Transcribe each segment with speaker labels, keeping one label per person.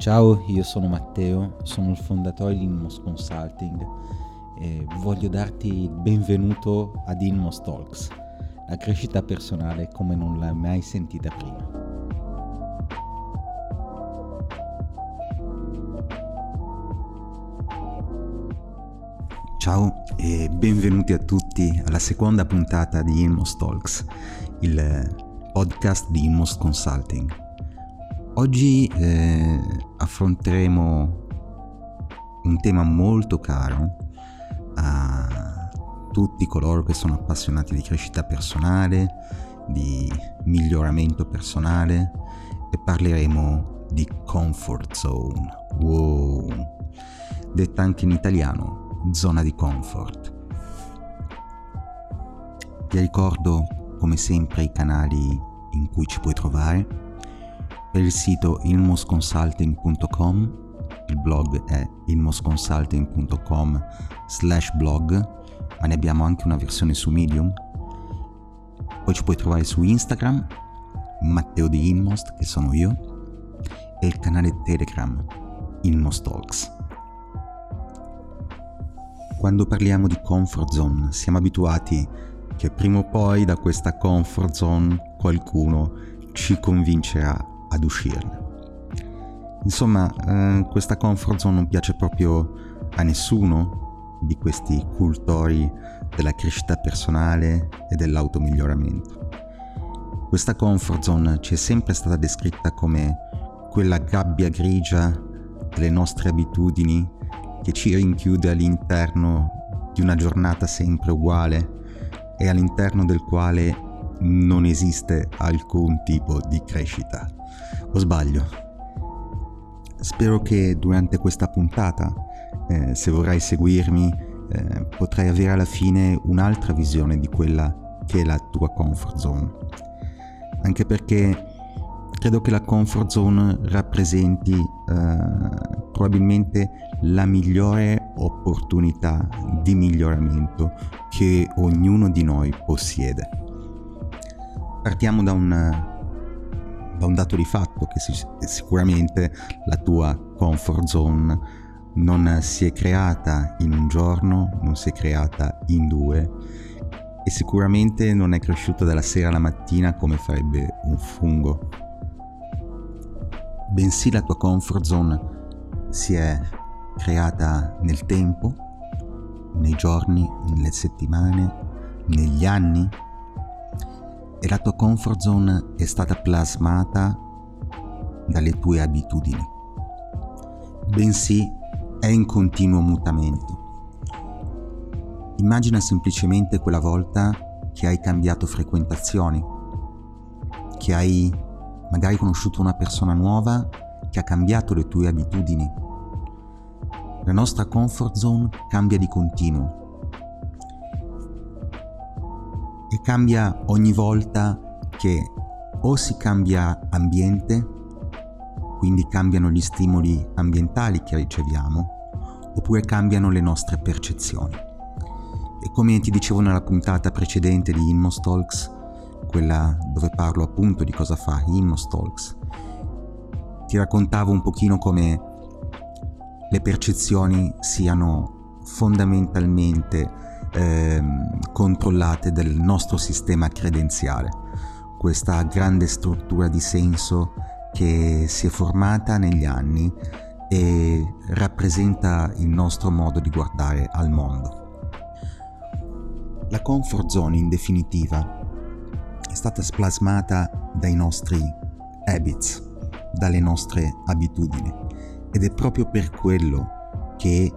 Speaker 1: Ciao, io sono Matteo, sono il fondatore di Inmos Consulting e voglio darti il benvenuto ad Inmos Talks, la crescita personale come non l'hai mai sentita prima. Ciao e benvenuti a tutti alla seconda puntata di Inmos Talks, il podcast di Inmos Consulting. Oggi eh, affronteremo un tema molto caro a tutti coloro che sono appassionati di crescita personale, di miglioramento personale e parleremo di comfort zone. Wow! Detta anche in italiano zona di comfort. Ti ricordo come sempre i canali in cui ci puoi trovare. Per il sito ilmosconsulting.com, il blog è ilmosconsulting.com slash blog, ma ne abbiamo anche una versione su Medium. Poi ci puoi trovare su Instagram, Matteo di Inmost, che sono io, e il canale Telegram, Inmost Talks. Quando parliamo di comfort zone siamo abituati che prima o poi da questa comfort zone qualcuno ci convincerà ad uscirne. Insomma, eh, questa comfort zone non piace proprio a nessuno di questi cultori della crescita personale e dell'automiglioramento. Questa comfort zone ci è sempre stata descritta come quella gabbia grigia delle nostre abitudini che ci rinchiude all'interno di una giornata sempre uguale e all'interno del quale non esiste alcun tipo di crescita. O sbaglio? Spero che durante questa puntata, eh, se vorrai seguirmi, eh, potrai avere alla fine un'altra visione di quella che è la tua comfort zone. Anche perché credo che la comfort zone rappresenti eh, probabilmente la migliore opportunità di miglioramento che ognuno di noi possiede. Partiamo da un, da un dato di fatto che sicuramente la tua comfort zone non si è creata in un giorno, non si è creata in due e sicuramente non è cresciuta dalla sera alla mattina come farebbe un fungo. Bensì la tua comfort zone si è creata nel tempo, nei giorni, nelle settimane, negli anni e la tua comfort zone è stata plasmata dalle tue abitudini, bensì è in continuo mutamento. Immagina semplicemente quella volta che hai cambiato frequentazioni, che hai magari conosciuto una persona nuova che ha cambiato le tue abitudini. La nostra comfort zone cambia di continuo e cambia ogni volta che o si cambia ambiente, quindi cambiano gli stimoli ambientali che riceviamo, oppure cambiano le nostre percezioni. E come ti dicevo nella puntata precedente di Inmos quella dove parlo appunto di cosa fa Innostalks, ti raccontavo un pochino come le percezioni siano fondamentalmente ehm, controllate dal nostro sistema credenziale, questa grande struttura di senso che si è formata negli anni e rappresenta il nostro modo di guardare al mondo. La comfort zone in definitiva è stata splasmata dai nostri habits, dalle nostre abitudini ed è proprio per quello che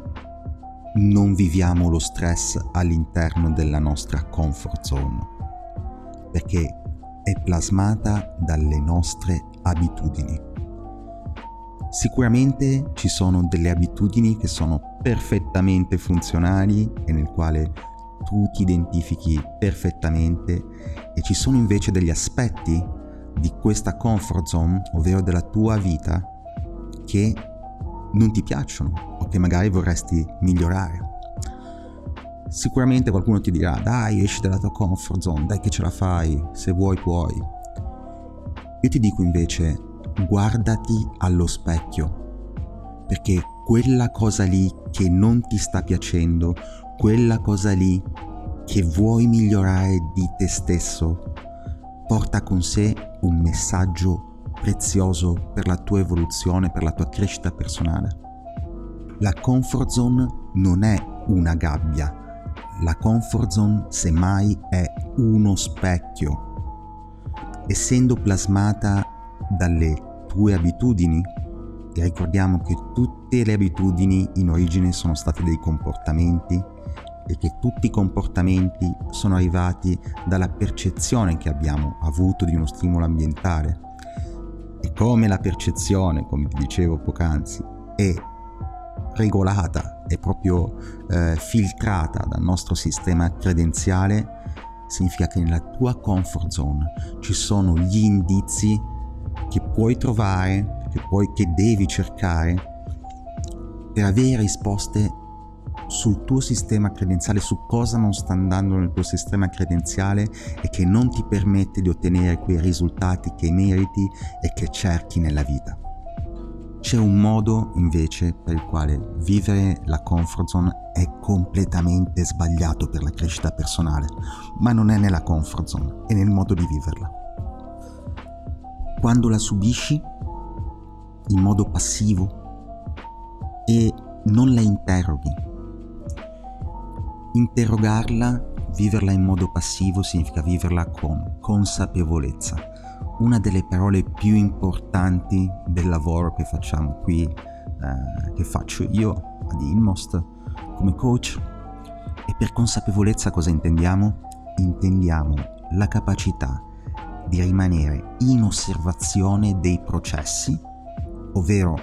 Speaker 1: non viviamo lo stress all'interno della nostra comfort zone, perché è plasmata dalle nostre abitudini. Sicuramente ci sono delle abitudini che sono perfettamente funzionali e nel quale tu ti identifichi perfettamente e ci sono invece degli aspetti di questa comfort zone, ovvero della tua vita, che non ti piacciono o che magari vorresti migliorare. Sicuramente qualcuno ti dirà, dai, esci dalla tua comfort zone, dai che ce la fai, se vuoi puoi. Io ti dico invece, guardati allo specchio perché quella cosa lì che non ti sta piacendo, quella cosa lì che vuoi migliorare di te stesso, porta con sé un messaggio prezioso per la tua evoluzione, per la tua crescita personale. La comfort zone non è una gabbia, la comfort zone semmai è uno specchio. Essendo plasmata dalle tue abitudini, e ricordiamo che tutte le abitudini in origine sono state dei comportamenti e che tutti i comportamenti sono arrivati dalla percezione che abbiamo avuto di uno stimolo ambientale. E come la percezione, come ti dicevo poc'anzi, è regolata, è proprio eh, filtrata dal nostro sistema credenziale, significa che nella tua comfort zone ci sono gli indizi che puoi trovare, che, puoi, che devi cercare per avere risposte sul tuo sistema credenziale, su cosa non sta andando nel tuo sistema credenziale e che non ti permette di ottenere quei risultati che meriti e che cerchi nella vita. C'è un modo invece per il quale vivere la comfort zone è completamente sbagliato per la crescita personale, ma non è nella comfort zone, è nel modo di viverla. Quando la subisci in modo passivo e non la interroghi. Interrogarla, viverla in modo passivo significa viverla con consapevolezza una delle parole più importanti del lavoro che facciamo qui, eh, che faccio io ad Inmost come coach. E per consapevolezza cosa intendiamo? Intendiamo la capacità di rimanere in osservazione dei processi, ovvero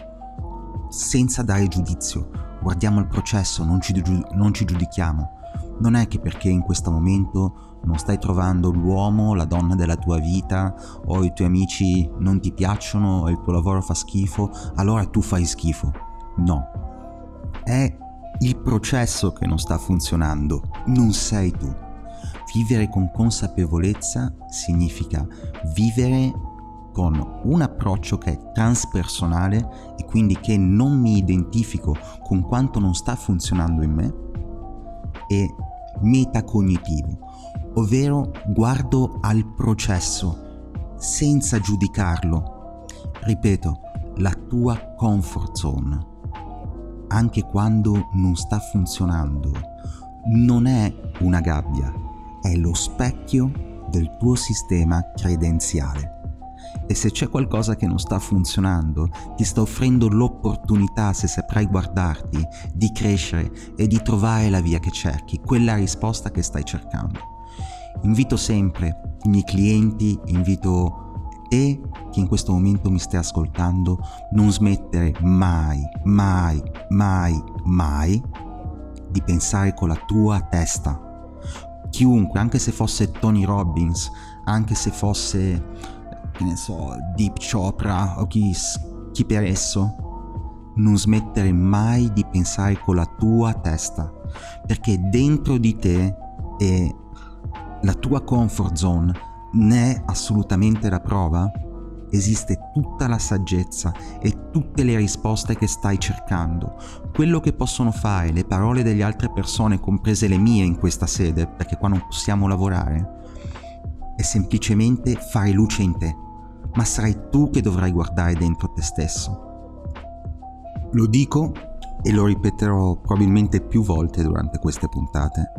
Speaker 1: senza dare giudizio. Guardiamo il processo, non ci, non ci giudichiamo. Non è che perché in questo momento non stai trovando l'uomo, la donna della tua vita, o i tuoi amici non ti piacciono, o il tuo lavoro fa schifo, allora tu fai schifo. No. È il processo che non sta funzionando, non sei tu. Vivere con consapevolezza significa vivere con un approccio che è transpersonale e quindi che non mi identifico con quanto non sta funzionando in me e metacognitivo, ovvero guardo al processo senza giudicarlo. Ripeto, la tua comfort zone, anche quando non sta funzionando, non è una gabbia, è lo specchio del tuo sistema credenziale. E se c'è qualcosa che non sta funzionando, ti sta offrendo l'opportunità, se saprai guardarti, di crescere e di trovare la via che cerchi, quella risposta che stai cercando. Invito sempre i miei clienti, invito te che in questo momento mi stai ascoltando, non smettere mai, mai, mai, mai di pensare con la tua testa. Chiunque, anche se fosse Tony Robbins, anche se fosse, che ne so, Deep Chopra o chi, chi per esso, non smettere mai di pensare con la tua testa, perché dentro di te è la tua comfort zone ne è assolutamente la prova? Esiste tutta la saggezza e tutte le risposte che stai cercando. Quello che possono fare le parole delle altre persone, comprese le mie in questa sede, perché qua non possiamo lavorare, è semplicemente fare luce in te. Ma sarai tu che dovrai guardare dentro te stesso. Lo dico e lo ripeterò probabilmente più volte durante queste puntate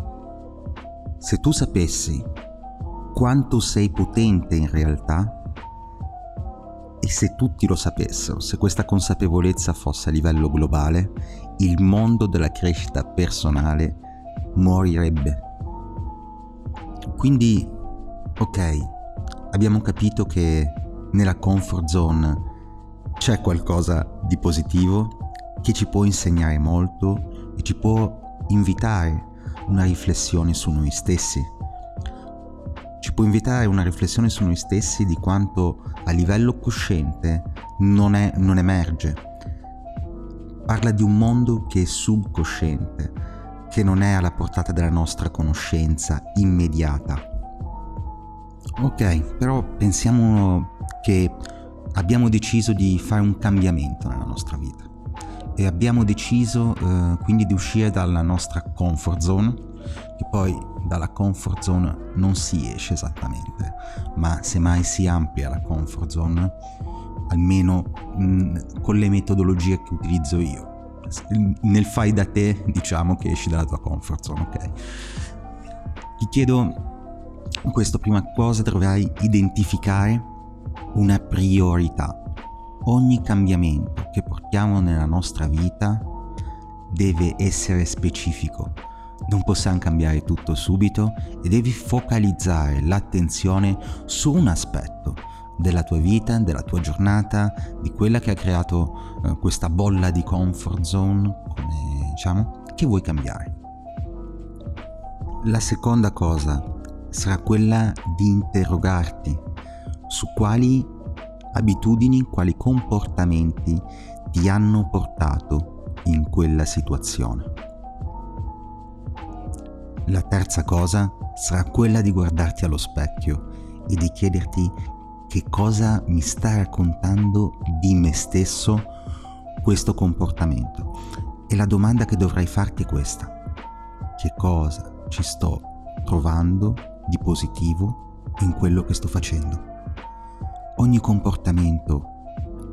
Speaker 1: se tu sapessi quanto sei potente in realtà, e se tutti lo sapessero, se questa consapevolezza fosse a livello globale, il mondo della crescita personale morirebbe. Quindi, ok, abbiamo capito che nella comfort zone c'è qualcosa di positivo che ci può insegnare molto e ci può invitare una riflessione su noi stessi. Ci può invitare una riflessione su noi stessi di quanto a livello cosciente non, è, non emerge. Parla di un mondo che è subcosciente, che non è alla portata della nostra conoscenza immediata. Ok, però pensiamo che abbiamo deciso di fare un cambiamento nella nostra vita. e abbiamo deciso eh, quindi di uscire dalla nostra comfort zone, che poi dalla comfort zone non si esce esattamente, ma semmai si amplia la comfort zone, almeno mh, con le metodologie che utilizzo io. Nel fai da te diciamo che esci dalla tua comfort zone, ok? Ti chiedo questo prima cosa dovrai identificare una priorità. Ogni cambiamento che portiamo nella nostra vita deve essere specifico. Non possiamo cambiare tutto subito e devi focalizzare l'attenzione su un aspetto della tua vita, della tua giornata, di quella che ha creato eh, questa bolla di comfort zone, come diciamo, che vuoi cambiare. La seconda cosa sarà quella di interrogarti su quali abitudini, quali comportamenti ti hanno portato in quella situazione. La terza cosa sarà quella di guardarti allo specchio e di chiederti che cosa mi sta raccontando di me stesso questo comportamento. E la domanda che dovrai farti è questa. Che cosa ci sto trovando di positivo in quello che sto facendo. Ogni comportamento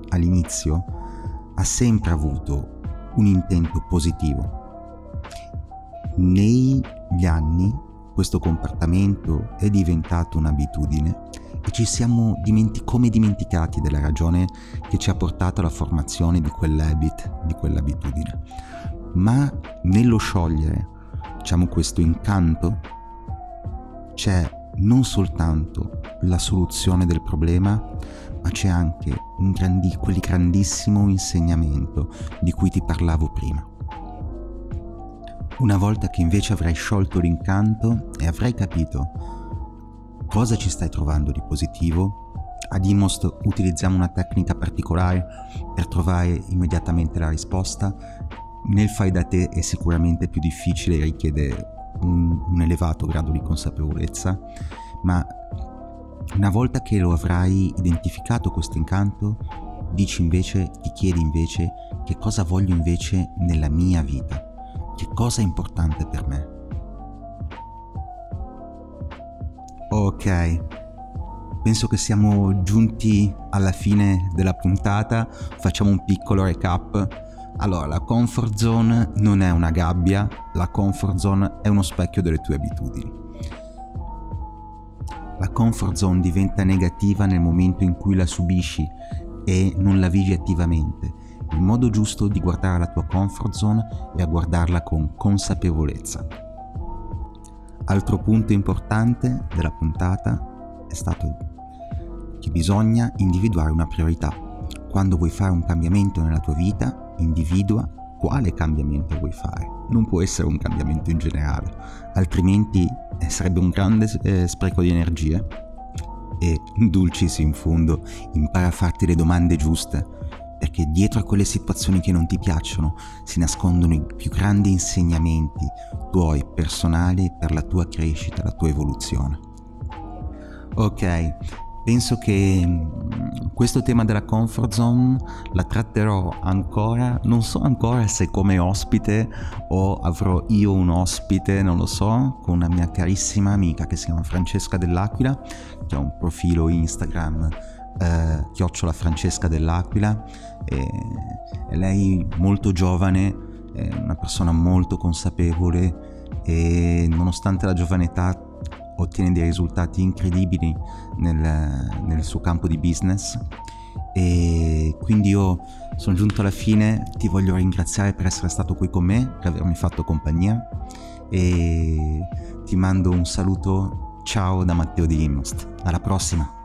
Speaker 1: all'inizio ha sempre avuto un intento positivo. Negli anni questo comportamento è diventato un'abitudine e ci siamo dimenti- come dimenticati della ragione che ci ha portato alla formazione di quell'habit, di quell'abitudine. Ma nello sciogliere, diciamo, questo incanto c'è non soltanto la soluzione del problema, ma c'è anche grandi, quel grandissimo insegnamento di cui ti parlavo prima. Una volta che invece avrai sciolto l'incanto e avrai capito cosa ci stai trovando di positivo, a Dimost utilizziamo una tecnica particolare per trovare immediatamente la risposta. Nel fai da te è sicuramente più difficile e richiede un, un elevato grado di consapevolezza, ma una volta che lo avrai identificato questo incanto, dici invece, ti chiedi invece che cosa voglio invece nella mia vita, che cosa è importante per me. Ok, penso che siamo giunti alla fine della puntata, facciamo un piccolo recap allora, la comfort zone non è una gabbia, la comfort zone è uno specchio delle tue abitudini. La comfort zone diventa negativa nel momento in cui la subisci e non la vivi attivamente. Il modo giusto di guardare la tua comfort zone è a guardarla con consapevolezza. Altro punto importante della puntata è stato che bisogna individuare una priorità. Quando vuoi fare un cambiamento nella tua vita, individua quale cambiamento vuoi fare. Non può essere un cambiamento in generale, altrimenti eh, sarebbe un grande eh, spreco di energie. E, dulcis in fondo, impara a farti le domande giuste, perché dietro a quelle situazioni che non ti piacciono si nascondono i più grandi insegnamenti tuoi personali per la tua crescita, la tua evoluzione. Ok, penso che mm, questo tema della comfort zone la tratterò ancora, non so ancora se come ospite o avrò io un ospite, non lo so, con una mia carissima amica che si chiama Francesca dell'Aquila, che ha un profilo Instagram eh, chiocciola Francesca dell'Aquila, e, e lei molto giovane, è una persona molto consapevole e nonostante la giovane età ottiene dei risultati incredibili nel, nel suo campo di business. E quindi io sono giunto alla fine, ti voglio ringraziare per essere stato qui con me, per avermi fatto compagnia. E ti mando un saluto, ciao da Matteo di Immost, alla prossima!